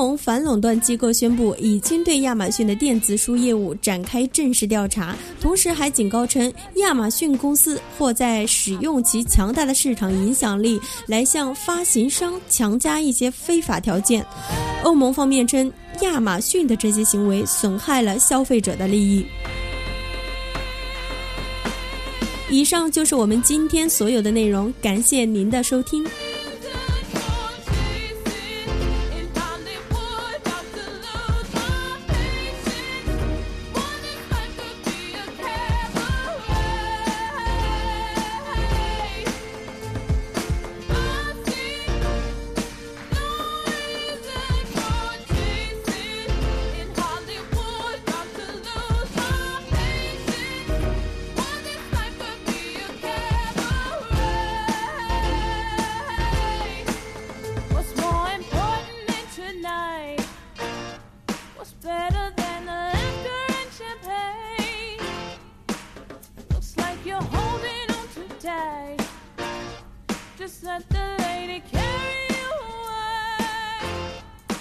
盟反垄断机构宣布，已经对亚马逊的电子书业务展开正式调查，同时还警告称，亚马逊公司或在使用其强大的市场影响力来向发行商强加一些非法条件。欧盟方面称，亚马逊的这些行为损害了消费者的利益。以上就是我们今天所有的内容，感谢您的收听。day. Just let the lady care.